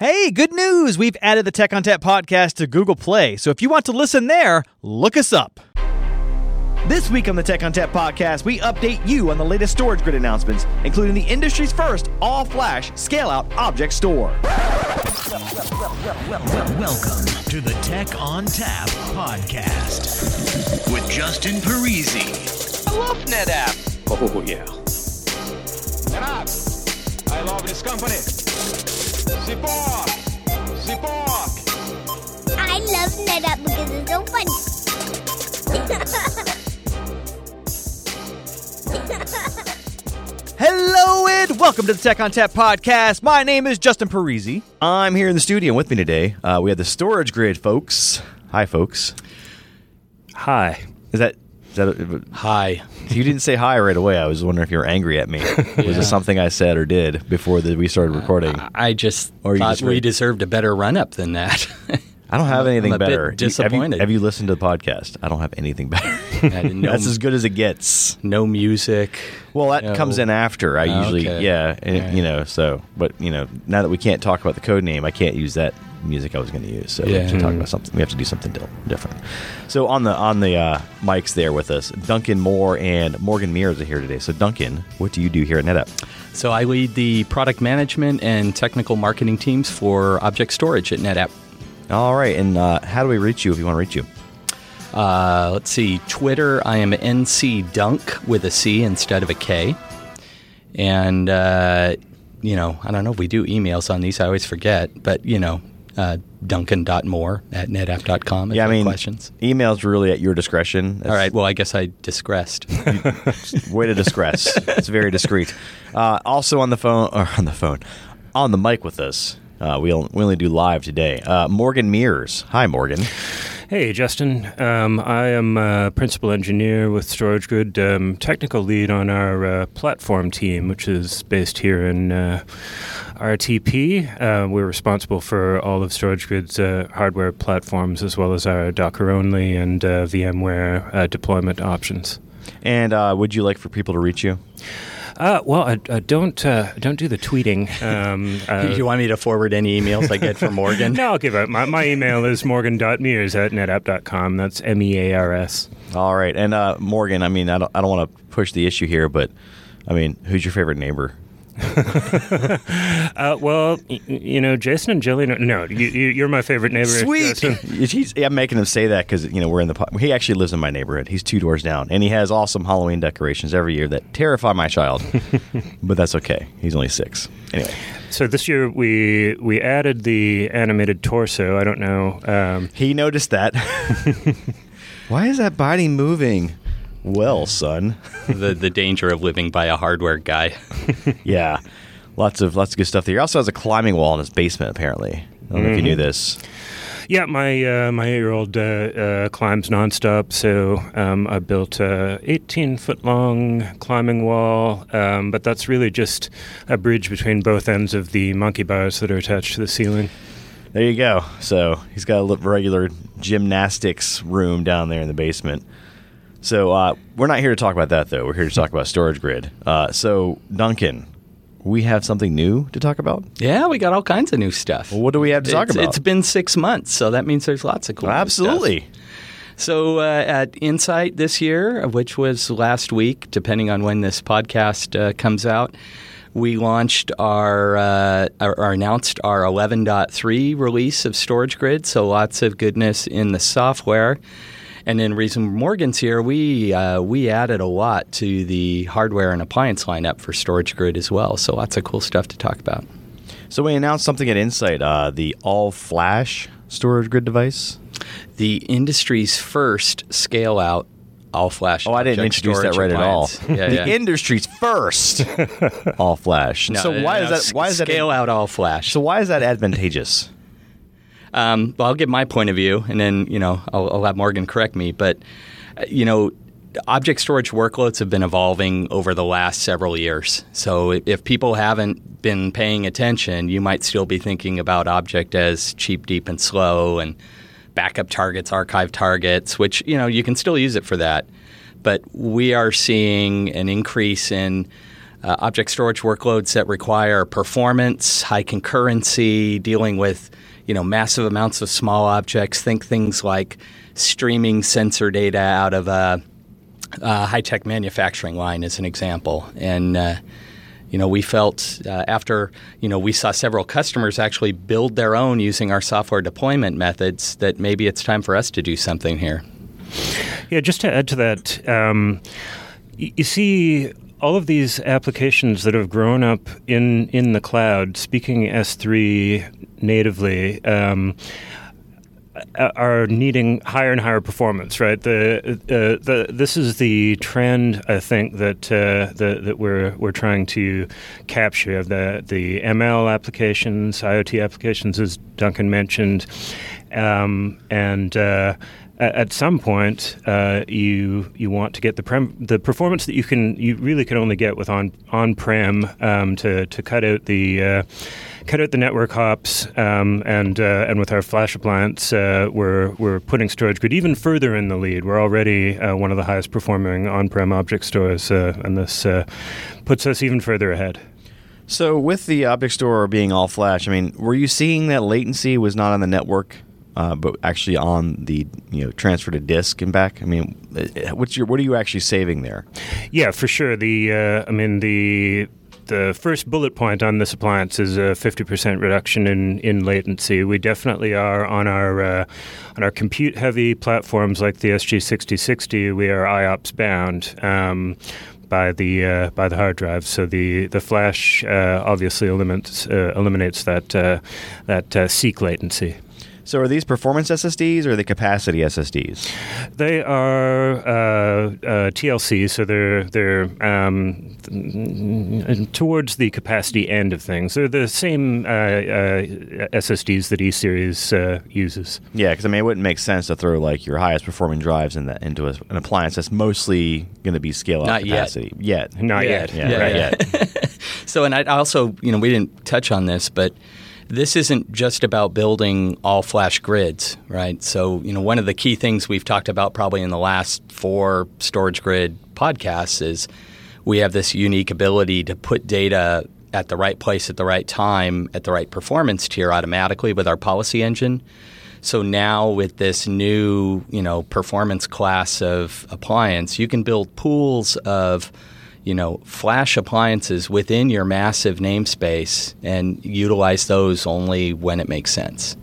Hey, good news! We've added the Tech ONTAP podcast to Google Play, so if you want to listen there, look us up. This week on the Tech ONTAP podcast, we update you on the latest storage grid announcements, including the industry's first all flash scale out object store. Welcome to the Tech ONTAP podcast with Justin Parisi. I love NetApp. Oh, yeah. NetApp. I love this company. Support. Support. I love NetApp because it's so funny. Hello and welcome to the Tech ONTAP podcast. My name is Justin Parisi. I'm here in the studio with me today. Uh, we have the storage grid folks. Hi, folks. Hi. Is that is that? Hi. You didn't say hi right away. I was wondering if you were angry at me. Was it something I said or did before the, we started uh, recording? I just Or you thought just we deserved a better run up than that. I don't have anything I'm a bit better. You- Have you, disappointed. have you listened to the podcast? I don't have anything better. I That's as good as it gets. no music. Well, that No. comes in after. I Oh, usually, okay. yeah, and, Right. you know. So, but you know, now that we can't talk about the code name, I can't use that music I was going to use. So we have to Yeah. talk about something. We have to do something different. So on the on the uh, mics there with us, Duncan Moore and Morgan Mears are here today. So Duncan, what do you do here at NetApp? So I lead the product management and technical marketing teams for object storage at NetApp. All right, and uh, how do we reach you if you want to reach you? Uh, let's see, Twitter, I am NC Dunk with a C instead of a K. And, uh, you know, I don't know if we do emails on these, I always forget, but, you know, uh, duncan.moore at netapp.com if yeah, I you have mean, questions. emails really at your discretion. All right, well, I guess I digressed. Way to discreess. it's very discreet. Uh, also on the phone, or on the phone, on the mic with us. Uh, we, only, we only do live today. Uh, Morgan Mears. Hi, Morgan. Hey, Justin. Um, I am uh, principal engineer with Storage Grid, um, technical lead on our uh, platform team, which is based here in uh, RTP. Uh, we're responsible for all of Storage Grid's uh, hardware platforms as well as our Docker only and uh, VMware deployment options. And uh, would you like for people to reach you? Uh, well, I, I don't uh, don't do the tweeting. Um, uh, you want me to forward any emails I get from Morgan? no, I'll give out. My, my email is morgan.mears at netapp.com. That's M E A R S. All right. And uh, Morgan, I mean, I don't, I don't want to push the issue here, but I mean, who's your favorite neighbor? Uh, well, y- y- you know, Jason and Jillian. Are, no, you, you, you're my favorite neighbor. Jason. He's, I'm making him say that because you know we're in the. po- He actually lives in my neighborhood. He's two doors down, and he has awesome Halloween decorations every year that terrify my child. but that's okay. He's only six. Anyway, So this year we we added the animated torso. I don't know. Um, he noticed that. Why is that body moving? Well, son. the, the danger of living by a hardware guy. Yeah, lots of lots of good stuff there. He also has a climbing wall in his basement. Apparently, I don't know if you knew this. yeah, my uh, my eight year old uh, uh, climbs nonstop. So um, I built a 18 foot long climbing wall, um, but that's really just a bridge between both ends of the monkey bars that are attached to the ceiling. There you go. So he's got a regular gymnastics room down there in the basement. So uh, we're not here to talk about that, though. We're here to talk about Storage Grid. Uh, so Duncan, we have something new to talk about. Yeah, we got all kinds of new stuff. Well, what do we have to talk It's- about? It's been six months, so that means there's lots of cool. new stuff. Absolutely. So uh, at Insight this year, which was last week, depending on when this podcast uh, comes out, we launched our, uh, or, or announced our 11.3 release of Storage Grid. So lots of goodness in the software. And then reason Morgan's here, we uh, we added a lot to the hardware and appliance lineup for Storage Grid as well. So lots of cool stuff to talk about. So we announced something at Insight, uh, the all-flash Storage Grid device. The industry's first scale out all flash. Oh, I didn't introduce that storage right at all. Yeah, the yeah. industry's first all-flash. No, so why no, is that? Why is that? scale out all flash? So why is that advantageous? Um, well, I'll give my point of view, and then you know I'll, I'll have Morgan correct me. But uh, you know, object storage workloads have been evolving over the last several years. So if, people haven't been paying attention, you might still be thinking about object as cheap, deep, and slow, and backup targets, archive targets, which you know you can still use it for that. But we are seeing an increase in uh, object storage workloads that require performance, high concurrency, dealing with you know massive amounts of small objects. Think things like streaming sensor data out of a, a high-tech manufacturing line, as an example, and uh, you know, we felt uh, after you know we saw several customers actually build their own using our software deployment methods that maybe it's time for us to do something here. Yeah, just to add to that, um, you see all of these applications that have grown up in in the cloud, speaking S3 natively. Um, are needing higher and higher performance, right? The uh, the this is the trend I think that uh, the, that we're we're trying to capture. The the ML applications, IoT applications, as Duncan mentioned, um, and uh, at some point, uh, you you want to get the prem- the performance that you can you really can only get with on on prem um, to to cut out the uh, cut out the network hops, um, and uh, and with our flash appliance, uh, we're we're putting Storage Grid even further in the lead. We're already uh, one of the highest performing on-prem object stores, uh, and this puts us even further ahead. So, with the object store being all flash, I mean, were you seeing that latency was not on the network uh, but actually on the you know transfer to disk and back. I mean, uh, what's your what are you actually saving there? Yeah, for sure. The uh, I mean the the first bullet point on this appliance is a 50% reduction in, in latency. We definitely are on our uh, on our compute heavy platforms like the SG6060. We are IOPS bound. Um, by the uh, by the hard drive. So the the flash uh, obviously eliminates uh, eliminates that uh, that seek latency. So, are these performance SSDs or the capacity SSDs? They are uh, uh, TLC, so they're they're um, towards the capacity end of things. They're the same uh, uh SSDs that E Series uh, uses. Yeah, because I mean, it wouldn't make sense to throw like your highest performing drives in that into a, an appliance that's mostly going to be scale up capacity. Yet. yet. Not yet. Yeah, yeah, right yet. so, and I also, you know, we didn't touch on this, but this isn't just about building all flash grids, right? So, you know, one of the key things we've talked about probably in the last four storage grid podcasts is we have this unique ability to put data at the right place at the right time at the right performance tier automatically with our policy engine. So now with this new, you know, performance class of appliance, you can build pools of you know, flash appliances within your massive namespace and utilize those only when it makes sense.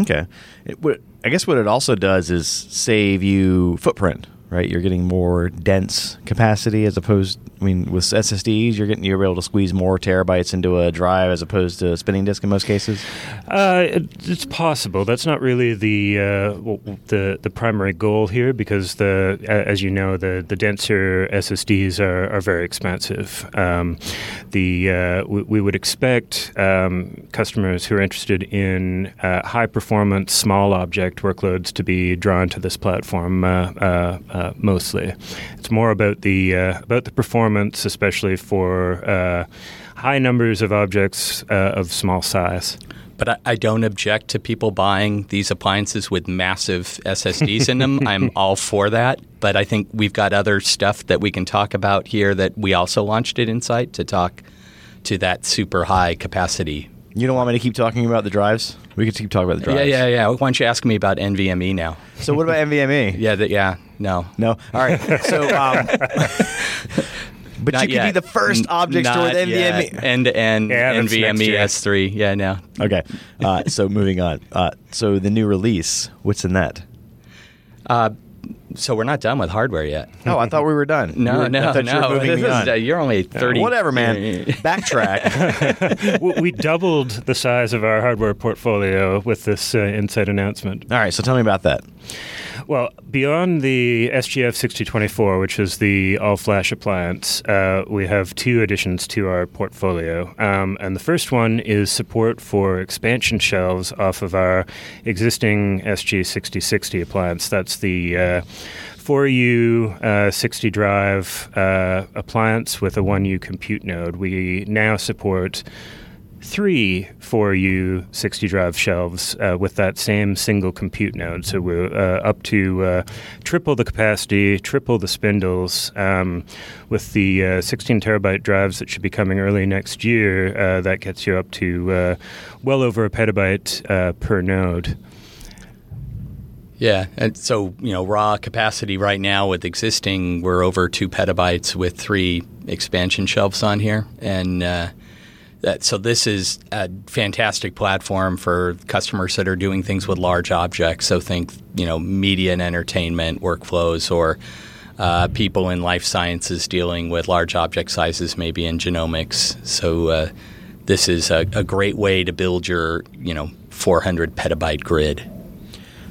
Okay. It, I guess what it also does is save you footprint, right? You're getting more dense capacity as opposed. I mean, with SSDs, you're getting you're able to squeeze more terabytes into a drive as opposed to a spinning disk in most cases. Uh, it, it's possible. That's not really the uh, the the primary goal here because the as you know the the denser SSDs are, are very expensive. Um, the uh, we, we, would expect um, customers who are interested in uh, high performance small object workloads to be drawn to this platform uh, uh, mostly. It's more about the about the performance, especially for high numbers of objects uh, of small size. But I, I, don't object to people buying these appliances with massive SSDs in them. I'm all for that. But I think we've got other stuff that we can talk about here that we also launched at Insight to talk to that super high capacity. You don't want me to keep talking about the drives? We could keep talking about the drives. Yeah, yeah, yeah. Why don't you ask me about NVMe now? So what about NVMe? yeah, the, yeah, no, no. All right. So. Um, But Not you could be the first object store with NVMe. End to end NVMe S3. Yeah, now. Okay. Uh, so moving on. Uh, so the new release, what's in that? Uh, so we're not done with hardware yet. No, I thought we were done. No, were, no, no. You is, uh, you're only thirty. whatever, man. Backtrack. we doubled the size of our hardware portfolio with this uh, Insight announcement. All right, so tell me about that. Well, beyond the SGF 6024, which is the all flash appliance, uh, we have two additions to our portfolio. Um, and the first one is support for expansion shelves off of our existing SG 6060 appliance. That's the uh, 4U uh, 60 drive uh, appliance with a 1U compute node. We now support three 4U 60 drive shelves uh, with that same single compute node. So we're uh, up to uh, triple the capacity, triple the spindles. Um, with the uh, 16 terabyte drives that should be coming early next year, uh, that gets you up to uh, well over a petabyte per node. Yeah, and so you know, raw capacity right now with existing, we're over two petabytes with three expansion shelves on here, and so this is a fantastic platform for customers that are doing things with large objects. So think you know, media and entertainment workflows, or uh, people in life sciences dealing with large object sizes, maybe in genomics. So uh, this is a, a great way to build your you know 400 petabyte grid.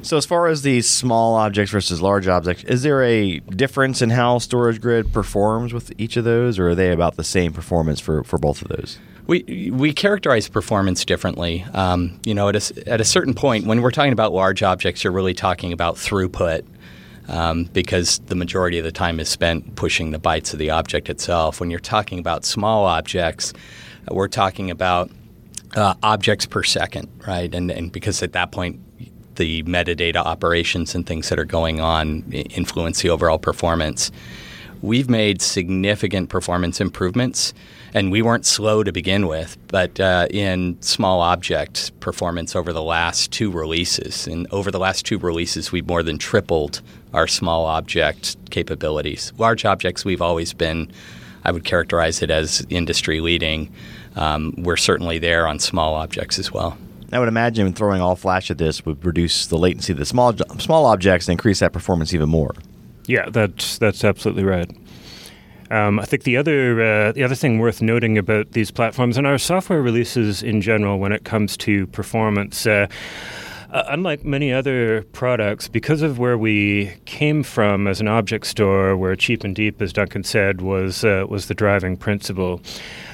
So, as far as these small objects versus large objects, is there a difference in how Storage Grid performs with each of those, or are they about the same performance for, for both of those? We, we characterize performance differently. Um, you know, at a, at a certain point, when we're talking about large objects, you're really talking about throughput um, because the majority of the time is spent pushing the bytes of the object itself. When you're talking about small objects, uh, we're talking about uh, objects per second, right? And, and because at that point, the metadata operations and things that are going on influence the overall performance. We've made significant performance improvements, and we weren't slow to begin with, but uh, in small object performance over the last two releases. And over the last two releases, we've more than tripled our small object capabilities. Large objects, we've always been, I would characterize it as industry leading. Um, we're certainly there on small objects as well. I would imagine throwing all flash at this would reduce the latency of the small small objects and increase that performance even more. Yeah, that's that's absolutely right. Um, I think the other uh, the other thing worth noting about these platforms and our software releases in general, when it comes to performance. Uh, uh, unlike many other products, because of where we came from as an object store, where cheap and deep, as Duncan said, was uh, was the driving principle,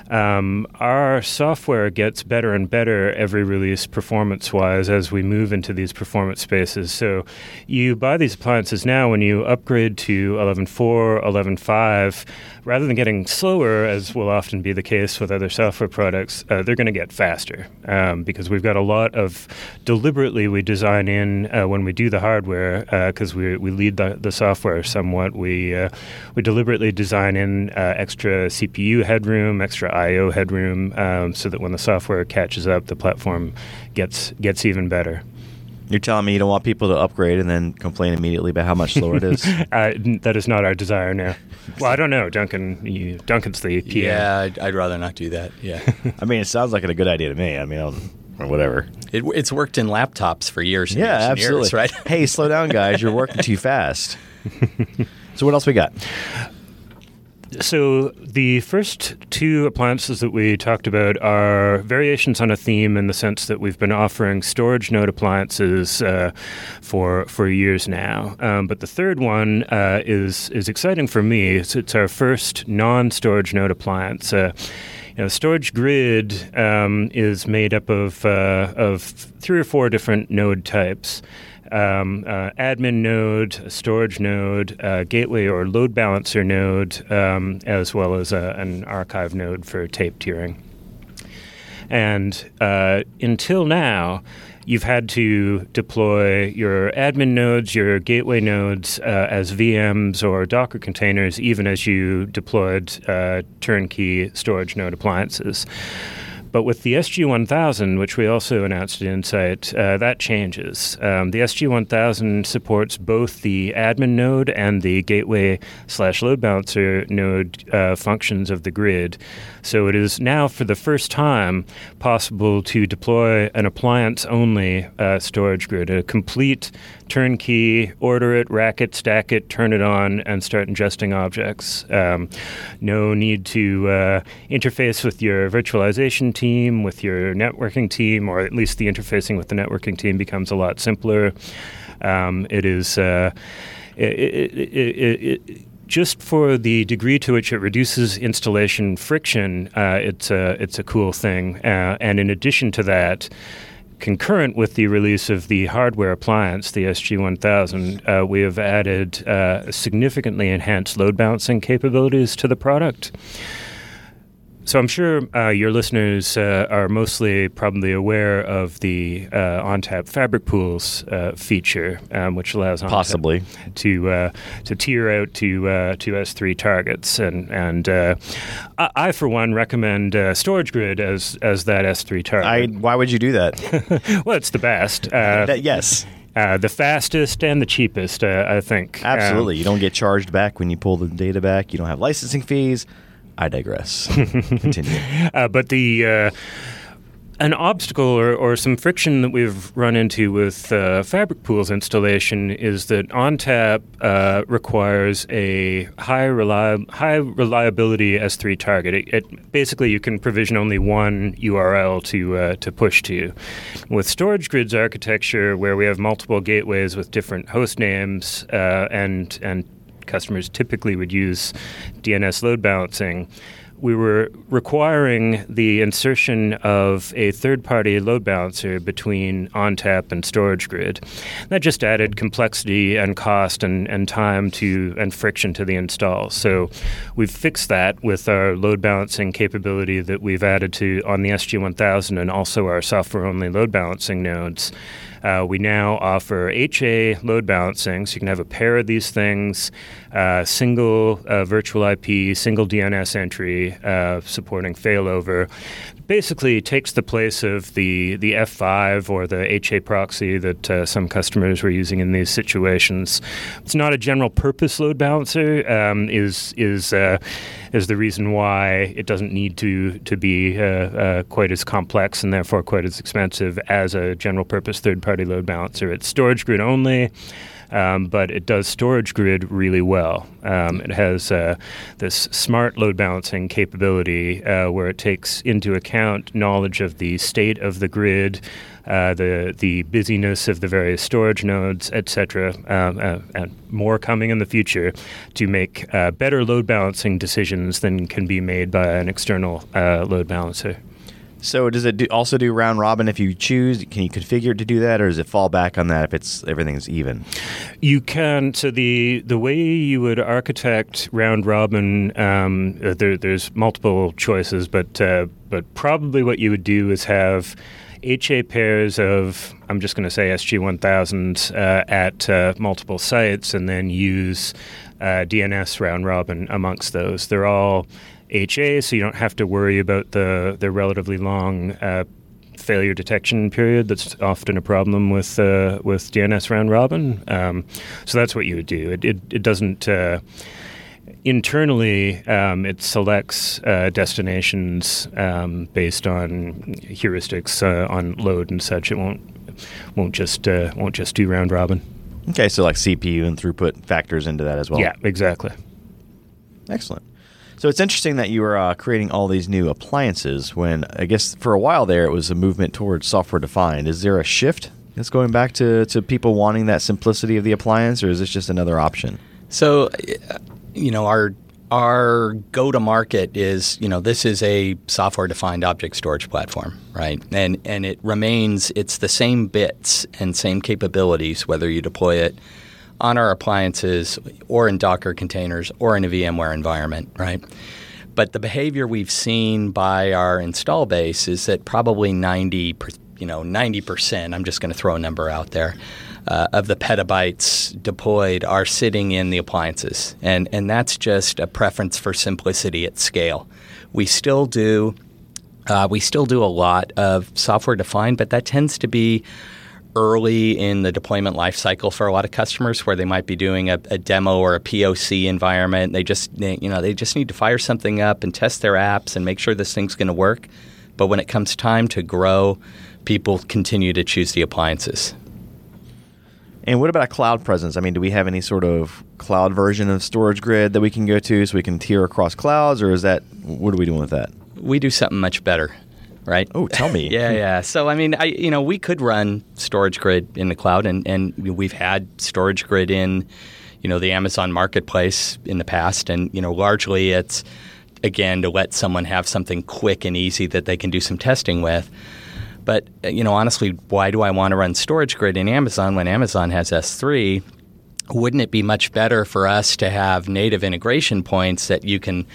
um, our software gets better and better every release performance wise as we move into these performance spaces. So you buy these appliances now when you upgrade to 11.4, 11.5, rather than getting slower, as will often be the case with other software products, uh, they're going to get faster um, because we've got a lot of deliberately we design in uh, when we do the hardware because uh, we, we lead the, the software somewhat. We, uh, we deliberately design in uh, extra CPU headroom, extra I/O headroom, um, so that when the software catches up, the platform gets gets even better. You're telling me you don't want people to upgrade and then complain immediately about how much slower it is? uh, that is not our desire now. Well, I don't know, Duncan. You, Duncan's the PM. Yeah, I'd, I'd, rather not do that. Yeah. I mean, it sounds like a good idea to me. I mean, I'll, or whatever. It, it's worked in laptops for years. yeah, years absolutely. Years, right? hey, slow down, guys. You're working too fast. so, what else we got? So the first two appliances that we talked about are variations on a theme in the sense that we've been offering storage node appliances uh, for for years now. Um, but the third one uh, is is exciting for me. It's, it's our first non-storage node appliance. Uh, you know, storage grid um, is made up of uh, of three or four different node types um, uh, admin node, storage node, gateway or load balancer node, um, as well as a, an archive node for tape tiering. And uh, until now, you've had to deploy your admin nodes, your gateway nodes uh, as VMs or Docker containers, even as you deployed uh, turnkey storage node appliances. But with the SG1000, which we also announced at Insight, uh, that changes. Um, the SG1000 supports both the admin node and the gateway slash load balancer node uh, functions of the grid. So it is now, for the first time, possible to deploy an appliance only uh, storage grid, a complete turnkey, order it, rack it, stack it, turn it on, and start ingesting objects. Um, no need to uh, interface with your virtualization team, with your networking team, or at least the interfacing with the networking team becomes a lot simpler. Um, it is. Uh, it, it, it, just for the degree to which it reduces installation friction, uh, it's a it's a cool thing. Uh, and in addition to that, concurrent with the release of the hardware appliance, the SG1000, uh, we have added uh, significantly enhanced load balancing capabilities to the product. So I'm sure uh, your listeners uh, are mostly probably aware of the uh, ONTAP Fabric Pools uh, feature, um, which allows ONTAP Possibly. to uh, to tier out to uh, to S3 targets, and and uh, I, I for one recommend uh, StorageGrid as as that S3 I, target. why would you do that? well, it's the best. Uh, that yes, uh, the fastest and the cheapest, uh, I think. Um, absolutely. you don't get charged back when you pull the data back. You don't have licensing fees. I digress. Continue. Uh, but the uh, an obstacle or, or some friction that we've run into with uh, Fabric Pools installation is that ONTAP uh, requires a high reli- high reliability S3 target. It, it, basically you can provision only one URL to uh, to push to. With Storage Grid's architecture, where we have multiple gateways with different host names uh, and and customers typically would use DNS load balancing, we were requiring the insertion of a third party load balancer between ONTAP and StorageGrid. That just added complexity and cost and, and time to and friction to the install. So we've fixed that with our load balancing capability that we've added to on the SG1000 and also our software only load balancing nodes. Uh, we now offer HA load balancing, so you can have a pair of these things, uh, single uh, virtual IP, single DNS entry, uh, supporting failover. Basically, takes the place of the the F5 or the HA proxy that uh, some customers were using in these situations. It's not a general purpose load balancer. Um, is is uh, is the reason why it doesn't need to to be uh, uh, quite as complex and therefore quite as expensive as a general purpose third party load balancer. It's storage grid only. Um, but it does storage grid really well. Um, it has uh, this smart load balancing capability uh, where it takes into account knowledge of the state of the grid, uh, the the busyness of the various storage nodes, etc., um, uh, and more coming in the future to make uh, better load balancing decisions than can be made by an external uh, load balancer. So does it do, also do round robin if you choose? Can you configure it to do that, or does it fall back on that if it's everything's even? You can. So the the way you would architect round robin, um, there, there's multiple choices, but uh, but probably what you would do is have HA pairs of I'm just going to say SG1000 uh, at uh, multiple sites, and then use uh, DNS round robin amongst those. They're all HA, so you don't have to worry about the the relatively long uh, failure detection period. That's often a problem with uh, with DNS round robin. Um, so that's what you would do. It it, it doesn't. Internally, um, it selects uh, destinations um, based on heuristics uh, on load and such. It won't won't just uh, won't just do round robin. Okay, so like CPU and throughput factors into that as well. Yeah, exactly. Excellent. So it's interesting that you are uh, creating all these new appliances when I guess for a while there it was a movement towards software defined. Is there a shift that's going back to, to people wanting that simplicity of the appliance, or is this just another option? So, uh, you know, our our go to market is, you know, this is a software defined object storage platform, right? And and it remains it's the same bits and same capabilities whether you deploy it on our appliances or in Docker containers or in a VMware environment, right? But the behavior we've seen by our install base is that probably 90, you know, 90%, I'm just going to throw a number out there, uh, of the petabytes deployed are sitting in the appliances. And, and that's just a preference for simplicity at scale. We still do uh, we still do a lot of software defined, but that tends to be early in the deployment lifecycle for a lot of customers where they might be doing a, a, demo or a POC environment. They just they, you know they just need to fire something up and test their apps and make sure this thing's going to work. But when it comes time to grow, people continue to choose the appliances. And what about a cloud presence? I mean, do we have any sort of cloud version of Storage Grid that we can go to so we can tier across clouds, or is that what are we doing with that? We do something much better right? Oh, tell me. yeah, yeah. So I mean, I you know we could run Storage Grid in the cloud, and and we've had Storage Grid in, you know, the Amazon Marketplace in the past, and you know, largely it's again to let someone have something quick and easy that they can do some testing with. But uh, you know, honestly, why do I want to run Storage Grid in Amazon when Amazon has S3? Wouldn't it be much better for us to have native integration points that you can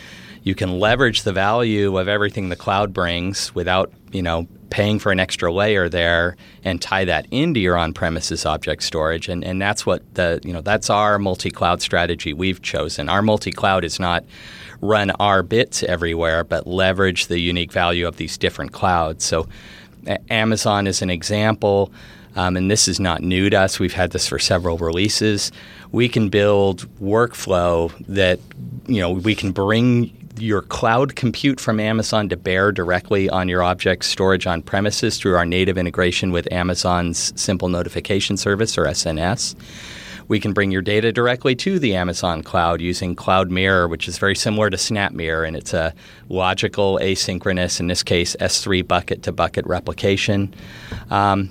you can leverage the value of everything the cloud brings without, you know, paying for an extra layer there and tie that into your on-premises object storage? And, and that's what the you know that's our multi-cloud strategy we've chosen. Our multi-cloud is not run our bits everywhere but leverage the unique value of these different clouds. So amazon is an example um, and this is not new to us we've had this for several releases we can build workflow that you know we can bring your cloud compute from Amazon to bear directly on your object storage on premises through our native integration with Amazon's Simple Notification Service or SNS. We can bring your data directly to the Amazon cloud using Cloud Mirror, which is very similar to SnapMirror, and it's a logical, asynchronous, in this case, S3 bucket to bucket replication. Um,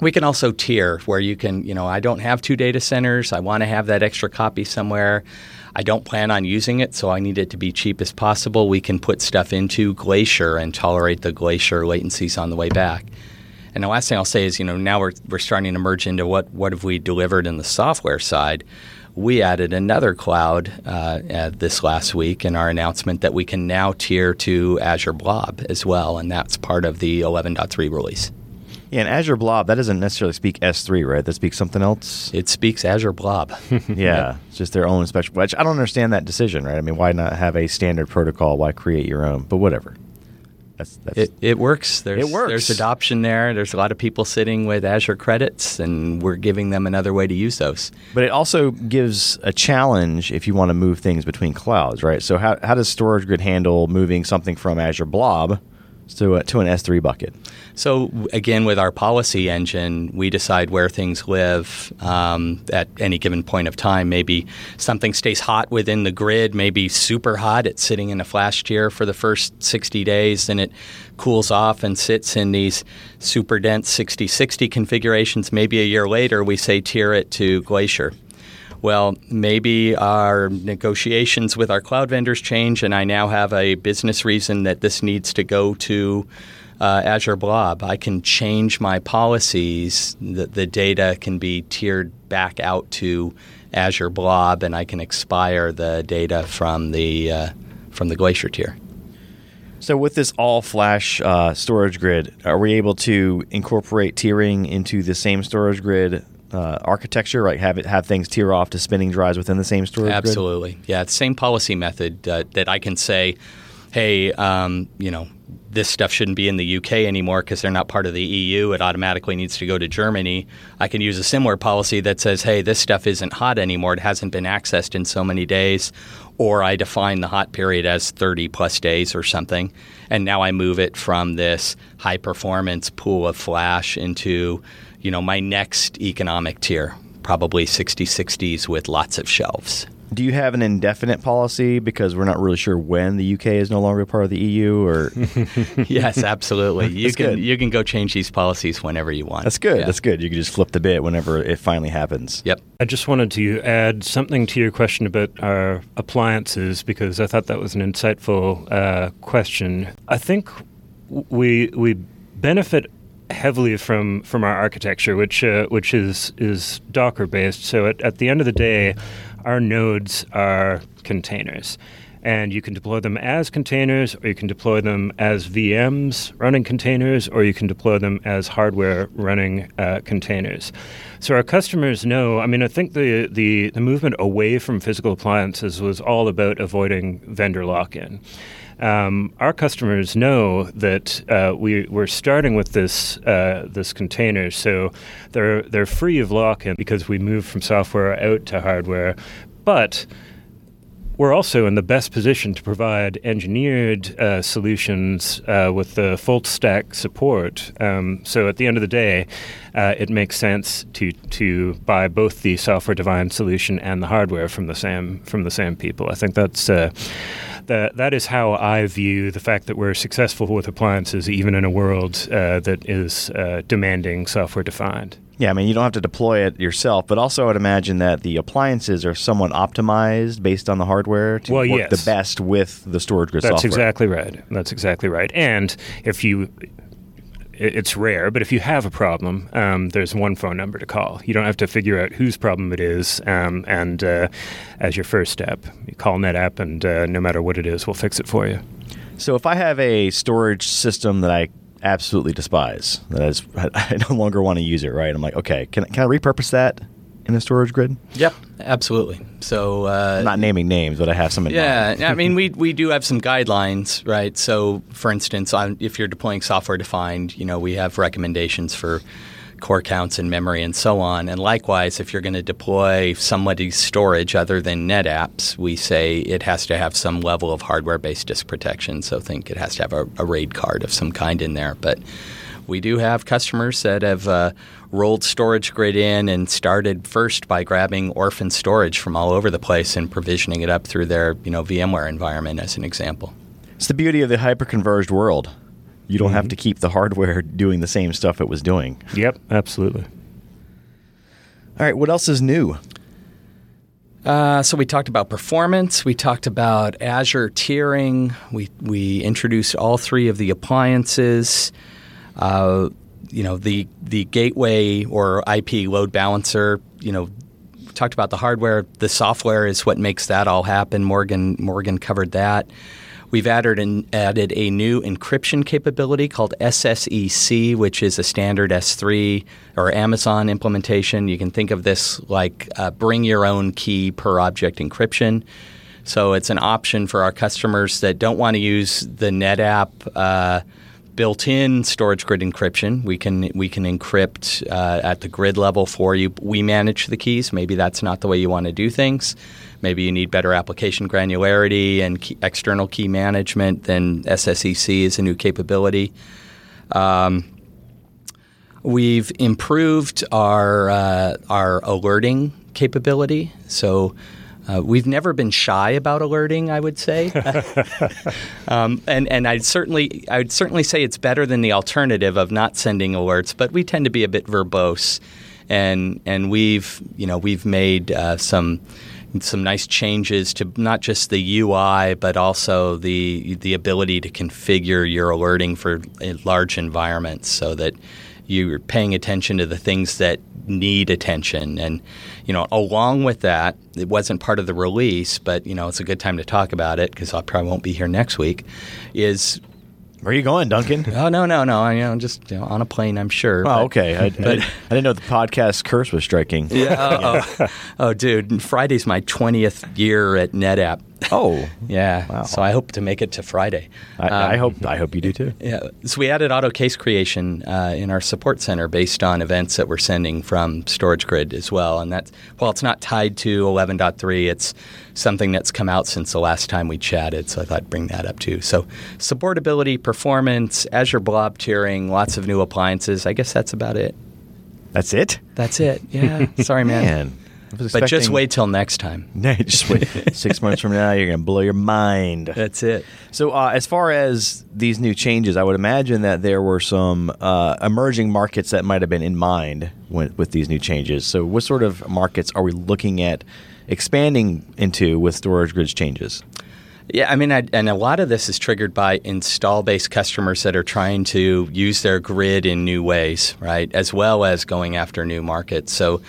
we can also tier where you can, you know, I don't have two data centers. I want to have that extra copy somewhere. I don't plan on using it, so I need it to be cheap as possible. We can put stuff into Glacier and tolerate the Glacier latencies on the way back. And the last thing I'll say is, you know, now we're, we're starting to merge into what, what have we delivered in the software side. We added another cloud uh, uh, this last week in our announcement that we can now tier to Azure Blob as well, and that's part of the 11.3 release. Yeah, and Azure Blob, that doesn't necessarily speak S3, right? That speaks something else. It speaks Azure Blob. Yeah, it's just their own special. Which I don't understand that decision, right? I mean, why not have a standard protocol? Why create your own? But whatever. That's that's It, it works. There's, It works. There's adoption there. There's a lot of people sitting with Azure credits, and we're giving them another way to use those. But it also gives a challenge if you want to move things between clouds, right? So how, how does Storage Grid handle moving something from Azure Blob to a, to an S3 bucket? So again, with our policy engine, we decide where things live um, at any given point of time. Maybe something stays hot within the grid, maybe super hot. It's sitting in a flash tier for the first 60 days, then it cools off and sits in these super dense 60-60 configurations. Maybe a year later, we say tier it to Glacier. Well, maybe our negotiations with our cloud vendors change, and I now have a business reason that this needs to go to uh, Azure Blob. I can change my policies. The, the data can be tiered back out to Azure Blob, and I can expire the data from the uh, from the Glacier tier. So with this all flash uh, storage grid, are we able to incorporate tiering into the same storage grid uh, architecture? Like have it have things tier off to spinning drives within the same storage grid? Absolutely. Yeah, it's the same policy method uh, that I can say, hey, um, you know, this stuff shouldn't be in the UK anymore because they're not part of the EU. It automatically needs to go to Germany. I can use a similar policy that says, hey, this stuff isn't hot anymore. It hasn't been accessed in so many days. Or I define the hot period as 30 plus days or something. And now I move it from this high performance pool of flash into, you know, my next economic tier, probably 6060s with lots of shelves. Do you have an indefinite policy because we're not really sure when the UK is no longer part of the EU? Or yes, absolutely. You can good. you can go change these policies whenever you want. that's good. Yeah. That's good. You can just flip the bit whenever it finally happens. Yep. I just wanted to add something to your question about our appliances because I thought that was an insightful uh, question. I think we we benefit heavily from from our architecture, which uh, which is is Docker based. So at, at the end of the day, our nodes are containers. And you can deploy them as containers, or you can deploy them as VMs running containers, or you can deploy them as hardware running uh, containers. So our customers know. I mean, I think the, the the movement away from physical appliances was all about avoiding vendor lock-in. Um, our customers know that uh, we, we're starting with this uh, this container, so they're they're free of lock-in because we move from software out to hardware, but we're also in the best position to provide engineered uh, solutions uh, with the full stack support. Um, so at the end of the day, uh, it makes sense to to buy both the software defined solution and the hardware from the same from the same people. I think that's. Uh, that, that is how I view the fact that we're successful with appliances, even in a world uh, that is uh, demanding software defined. Yeah, I mean, you don't have to deploy it yourself, but also I would imagine that the appliances are somewhat optimized based on the hardware to Well, work yes. the best with the storage grid That's software. exactly right. That's exactly right. And if you it's rare, but if you have a problem, um, there's one phone number to call. You don't have to figure out whose problem it is. Um, and uh, as your first step, you call NetApp, and uh, no matter what it is, we'll fix it for you. So if I have a storage system that I absolutely despise, that is, I no longer want to use it, right? I'm like, okay, can, can I repurpose that in the storage grid? Yep, absolutely. So uh, not naming names, but I have some. Yeah, I mean, we we do have some guidelines, right? So, for instance, on, if you're deploying software defined, you know, we have recommendations for core counts and memory and so on. And likewise, if you're going to deploy somebody's storage other than NetApps, we say it has to have some level of hardware-based disk protection. So, think it has to have a, a RAID card of some kind in there, but we do have customers that have uh, rolled storage grid in and started first by grabbing orphan storage from all over the place and provisioning it up through their you know VMware environment as an example. It's the beauty of the hyper-converged world. You don't have to keep the hardware doing the same stuff it was doing. Yep, absolutely. All right, what else is new? Uh, so we talked about performance. We talked about Azure tiering. We we introduced all three of the appliances. Uh, you know the the gateway or IP load balancer. You know, talked about the hardware. The software is what makes that all happen. Morgan Morgan covered that. We've added an, added a new encryption capability called SSEC, which is a standard S3 or Amazon implementation. You can think of this like uh, bring your own key per object encryption. So it's an option for our customers that don't want to use the NetApp uh, built-in storage grid encryption. We can we can encrypt uh, at the grid level for you. We manage the keys. Maybe that's not the way you want to do things. Maybe you need better application granularity and key, external key management. Then SSEC is a new capability. Um, we've improved our uh, our alerting capability. So. Uh, we've never been shy about alerting, I would say, um, and and I'd certainly I'd certainly say it's better than the alternative of not sending alerts. But we tend to be a bit verbose, and and we've you know we've made uh, some some nice changes to not just the UI but also the the ability to configure your alerting for large environments so that you're paying attention to the things that need attention. And you know along with that it wasn't part of the release but you know it's a good time to talk about it because I probably won't be here next week is Where are you going, Duncan? oh no no no I, you know just you know, on a plane I'm sure Oh, but- okay. I, I, didn't- I didn't know the podcast curse was striking. yeah, oh, oh, oh, dude, Friday's my 20th year at NetApp. Oh, Yeah, Wow. so I hope to make it to Friday. I, I Um, hope I hope you do too. Yeah, so we added auto case creation uh, in our support center based on events that we're sending from Storage Grid as well, and that's well, it's not tied to 11.3. It's something that's come out since the last time we chatted, so I thought I'd bring that up too. So supportability, performance, Azure Blob tiering, lots of new appliances. I guess that's about it. That's it, That's it. Yeah, sorry, man. man. But just wait till next time. No, just wait. Six months from now, you're gonna blow your mind. That's it. So, uh, as far as these new changes, I would imagine that there were some uh, emerging markets that might have been in mind with, with these new changes. So, what sort of markets are we looking at expanding into with storage grids changes? Yeah, I mean, I, and a lot of this is triggered by install-based customers that are trying to use their grid in new ways, right? As well as going after new markets. So,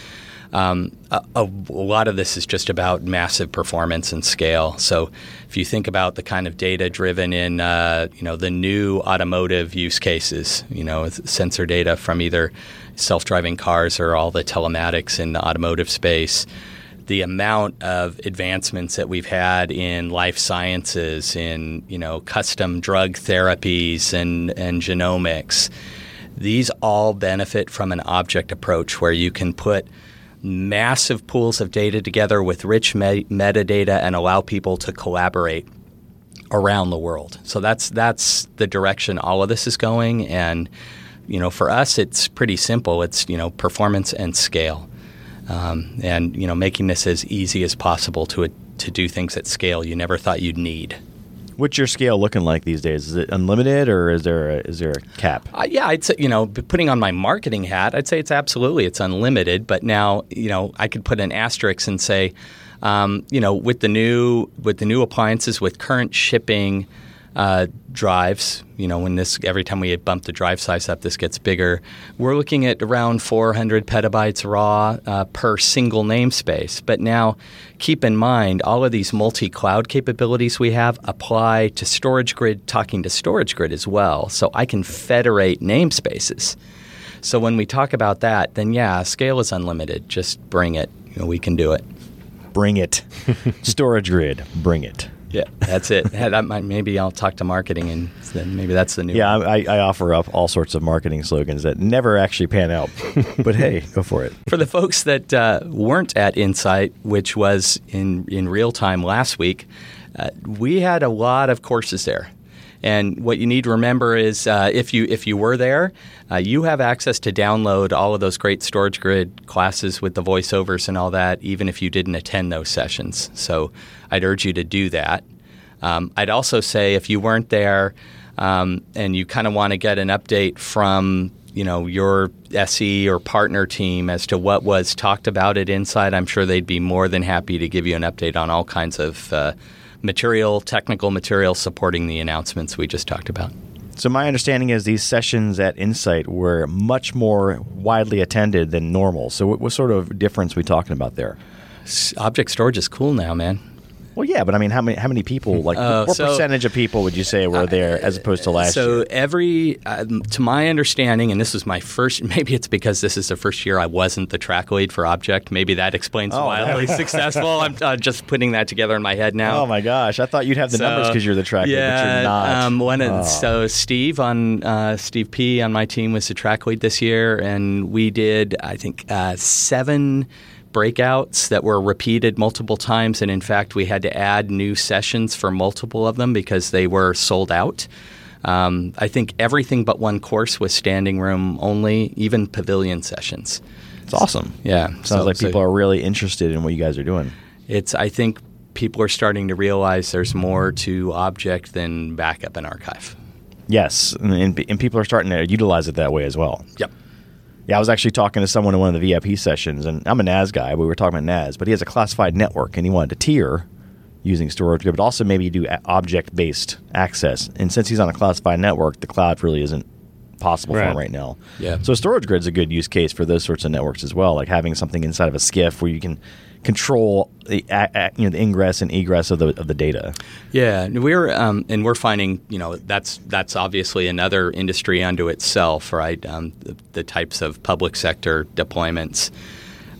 um, a, a lot of this is just about massive performance and scale. So, if you think about the kind of data driven in, uh, you know, the new automotive use cases, you know, sensor data from either self-driving cars or all the telematics in the automotive space the amount of advancements that we've had in life sciences, in you know custom drug therapies and and genomics, these all benefit from an object approach where you can put massive pools of data together with rich me- metadata and allow people to collaborate around the world. So that's that's the direction all of this is going and you know for us it's pretty simple. It's you know performance and scale um, and you know making this as easy as possible to to do things at scale you never thought you'd need. What's your scale looking like these days? Is it unlimited or is there a, is there a cap? Uh, yeah, I'd say you know putting on my marketing hat, I'd say it's absolutely it's unlimited. But now you know I could put an asterisk and say, um, you know, with the new with the new appliances with current shipping. Uh, drives. You know, when this every time we bump the drive size up, this gets bigger. We're looking at around 400 petabytes raw uh, per single namespace. But now, keep in mind, all of these multi-cloud capabilities we have apply to Storage Grid, talking to Storage Grid as well. So I can federate namespaces. So when we talk about that, then yeah, scale is unlimited. Just bring it. You know, we can do it. Bring it. Storage grid, bring it. Yeah, that's it. That might, maybe I'll talk to marketing and then maybe that's the new. Yeah. I, I offer up all sorts of marketing slogans that never actually pan out. but hey, go for it. For the folks that uh, weren't at Insight, which was in in real time last week, uh, we had a lot of courses there. And what you need to remember is, uh, if you if you were there, uh, you have access to download all of those great storage grid classes with the voiceovers and all that, even if you didn't attend those sessions. So I'd urge you to do that. Um, I'd also say if you weren't there um, and you kind of want to get an update from you know your SE or partner team as to what was talked about at Insight, I'm sure they'd be more than happy to give you an update on all kinds of uh, material, technical material supporting the announcements we just talked about. So my understanding is these sessions at Insight were much more widely attended than normal. So what, what sort of difference are we talking about there? Object storage is cool now, man. Well, yeah, but I mean, how many how many people? Like, Uh, what so- percentage of people would you say were there as opposed to last year? so year? every, um, to my understanding, and this was my first. Maybe it's because this is the first year I wasn't the track lead for Object. Maybe that explains Oh, why I was successful. I'm uh, just putting that together in my head now. Oh my gosh, I thought you'd have the numbers because you're the track lead, yeah, but you're not. Um, of, Oh. So Steve on uh, Steve P on my team was the track lead this year, and we did I think uh, seven breakouts that were repeated multiple times, and in fact we had to add new sessions for multiple of them because they were sold out. Um, I think everything but one course was standing room only, even pavilion sessions. It's awesome. Yeah, Sounds so- like so- people are really interested in what you guys are doing. It's I think people are starting to realize there's more to object than backup and archive. Yes, and, and, and people are starting to utilize it that way as well. Yep. Yeah, I was actually talking to someone in one of the VIP sessions, and I'm a NAS guy. We were talking about NAS, but he has a classified network, and he wanted to tier using storage, grid, but also maybe do object based access. And since he's on a classified network, the cloud really isn't possible for him Right. right now. Yeah. So storage grid's a good use case for those sorts of networks as well, like having something inside of a SCIF where you can control the you know the ingress and egress of the of the data. Yeah, and we're um, and we're finding you know that's that's obviously another industry unto itself, right? Um, the, the types of public sector deployments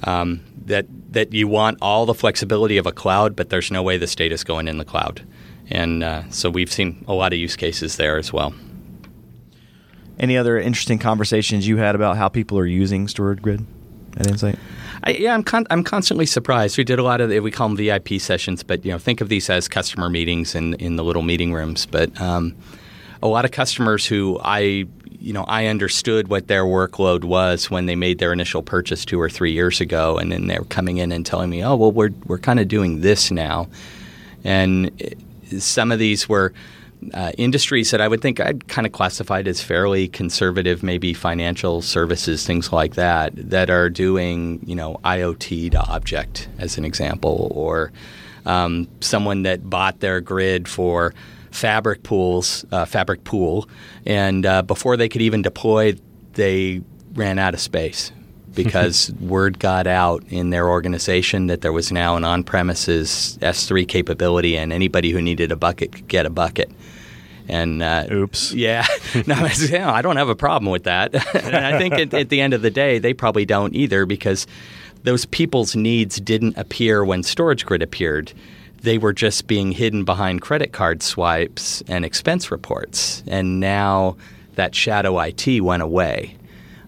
um, that that you want all the flexibility of a cloud, but there's no way this data is going in the cloud, and uh, so we've seen a lot of use cases there as well. Any other interesting conversations you had about how people are using storage grid at Insight? I, yeah, I'm con- I'm constantly surprised. We did a lot of we call them VIP sessions, but you know think of these as customer meetings in in the little meeting rooms. But um, a lot of customers who I you know I understood what their workload was when they made their initial purchase two or three years ago, and then they're coming in and telling me, oh well, we're we're kind of doing this now, and it- some of these were. Uh, industries that I would think I'd kind of classified as fairly conservative, maybe financial services, things like that, that are doing, you know, IoT to object, as an example, or um, someone that bought their grid for fabric pools, uh, fabric pool, and uh, before they could even deploy, they ran out of space because word got out in their organization that there was now an on-premises S3 capability, and anybody who needed a bucket could get a bucket. And uh, Oops. yeah, no, I don't have a problem with that. and I think at, at the end of the day, they probably don't either because those people's needs didn't appear when Storage Grid appeared. They were just being hidden behind credit card swipes and expense reports. And now that shadow IT went away.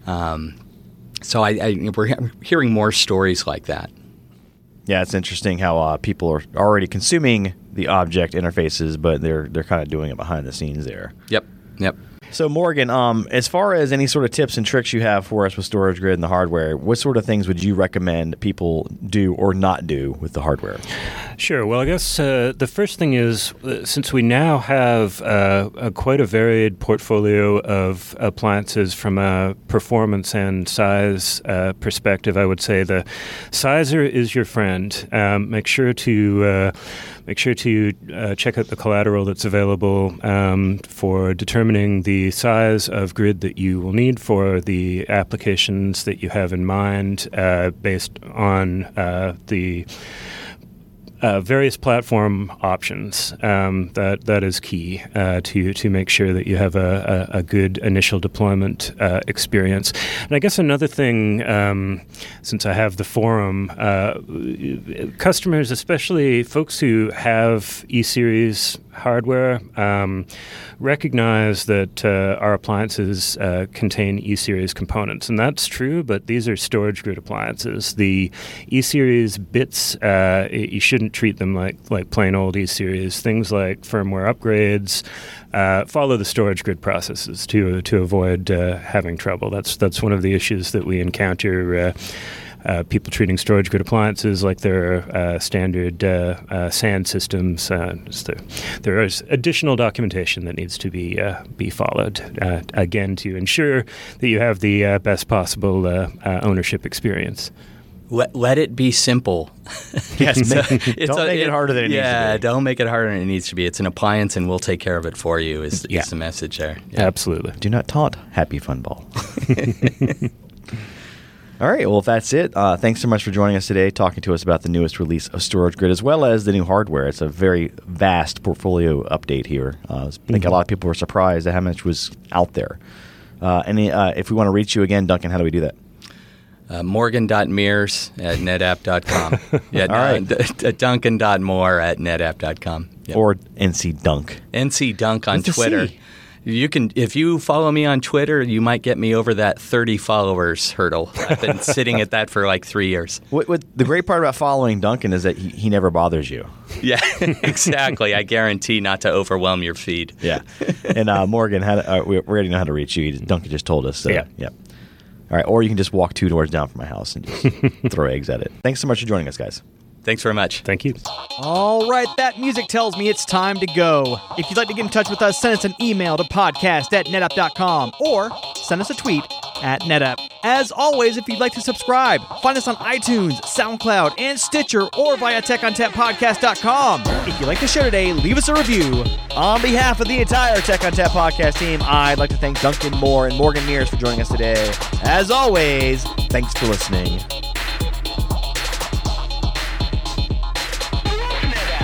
Um, so I, I, we're hearing more stories like that. Yeah, it's interesting how uh, people are already consuming the object interfaces, but they're they're kind of doing it behind the scenes there. Yep, yep. So Morgan, um, as far as any sort of tips and tricks you have for us with storage grid and the hardware, what sort of things would you recommend people do or not do with the hardware? Sure. Well, I guess uh, the first thing is uh, since we now have uh, a, quite a varied portfolio of appliances from a performance and size uh, perspective, I would say the sizer is your friend. Um, make sure to uh, make sure to uh, check out the collateral that's available um, for determining the size of grid that you will need for the applications that you have in mind uh, based on uh, the uh, various platform options. Um, that that is key uh, to to make sure that you have a, a, a good initial deployment uh, experience. And I guess another thing, um, since I have the forum, uh, customers, especially folks who have E series hardware, um, recognize that uh, our appliances uh, contain E series components, and that's true. But these are storage grid appliances. The E series bits, you shouldn't treat them like like plain old E series. Things like firmware upgrades uh, follow the storage grid processes to to avoid uh, having trouble. That's that's one of the issues that we encounter. Uh, uh people treating storage grid appliances like their uh, standard uh, SAN systems. The, there is additional documentation that needs to be be followed again to ensure that you have the best possible ownership experience let, let it be simple. Yes, make, don't a, make it, harder than it yeah, needs to be. don't make it harder than it needs to be. It's an appliance, and we'll take care of it for you. Is, yeah. is the message there? Yeah. Absolutely. Do not taunt Happy Fun Ball. All right. Well, if that's it, uh, thanks so much for joining us today, talking to us about the newest release of Storage Grid as well as the new hardware. It's a very vast portfolio update here. Uh, I think mm-hmm. a lot of people were surprised at how much was out there. Uh, and uh, if we want to reach you again, Duncan, how do we do that? Uh, morgan.mears at netapp.com. yeah, All right. d- duncan.moore at netapp.com. Yep. Or NC Dunk. NC Dunk on Twitter. You can, if you follow me on Twitter, you might get me over that 30 followers hurdle. I've been sitting at that for like three years. What, what, the great part about following Duncan is that he, he never bothers you. Yeah, exactly. I guarantee not to overwhelm your feed. Yeah. And uh, Morgan, how to, uh, we already know how to reach you. Duncan just told us. So, yeah. Yeah. All right, or you can just walk two doors down from my house and just throw eggs at it. Thanks so much for joining us, guys. Thanks very much. Thank you. All right, that music tells me it's time to go. If you'd like to get in touch with us, send us an email to podcast at netapp.com or send us a tweet at netapp. As always, if you'd like to subscribe, find us on iTunes, SoundCloud, and Stitcher or via techontappodcast.com. If you like the show today, leave us a review. On behalf of the entire Tech ONTAP podcast team, I'd like to thank Duncan Moore and Morgan Mears for joining us today. As always, thanks for listening.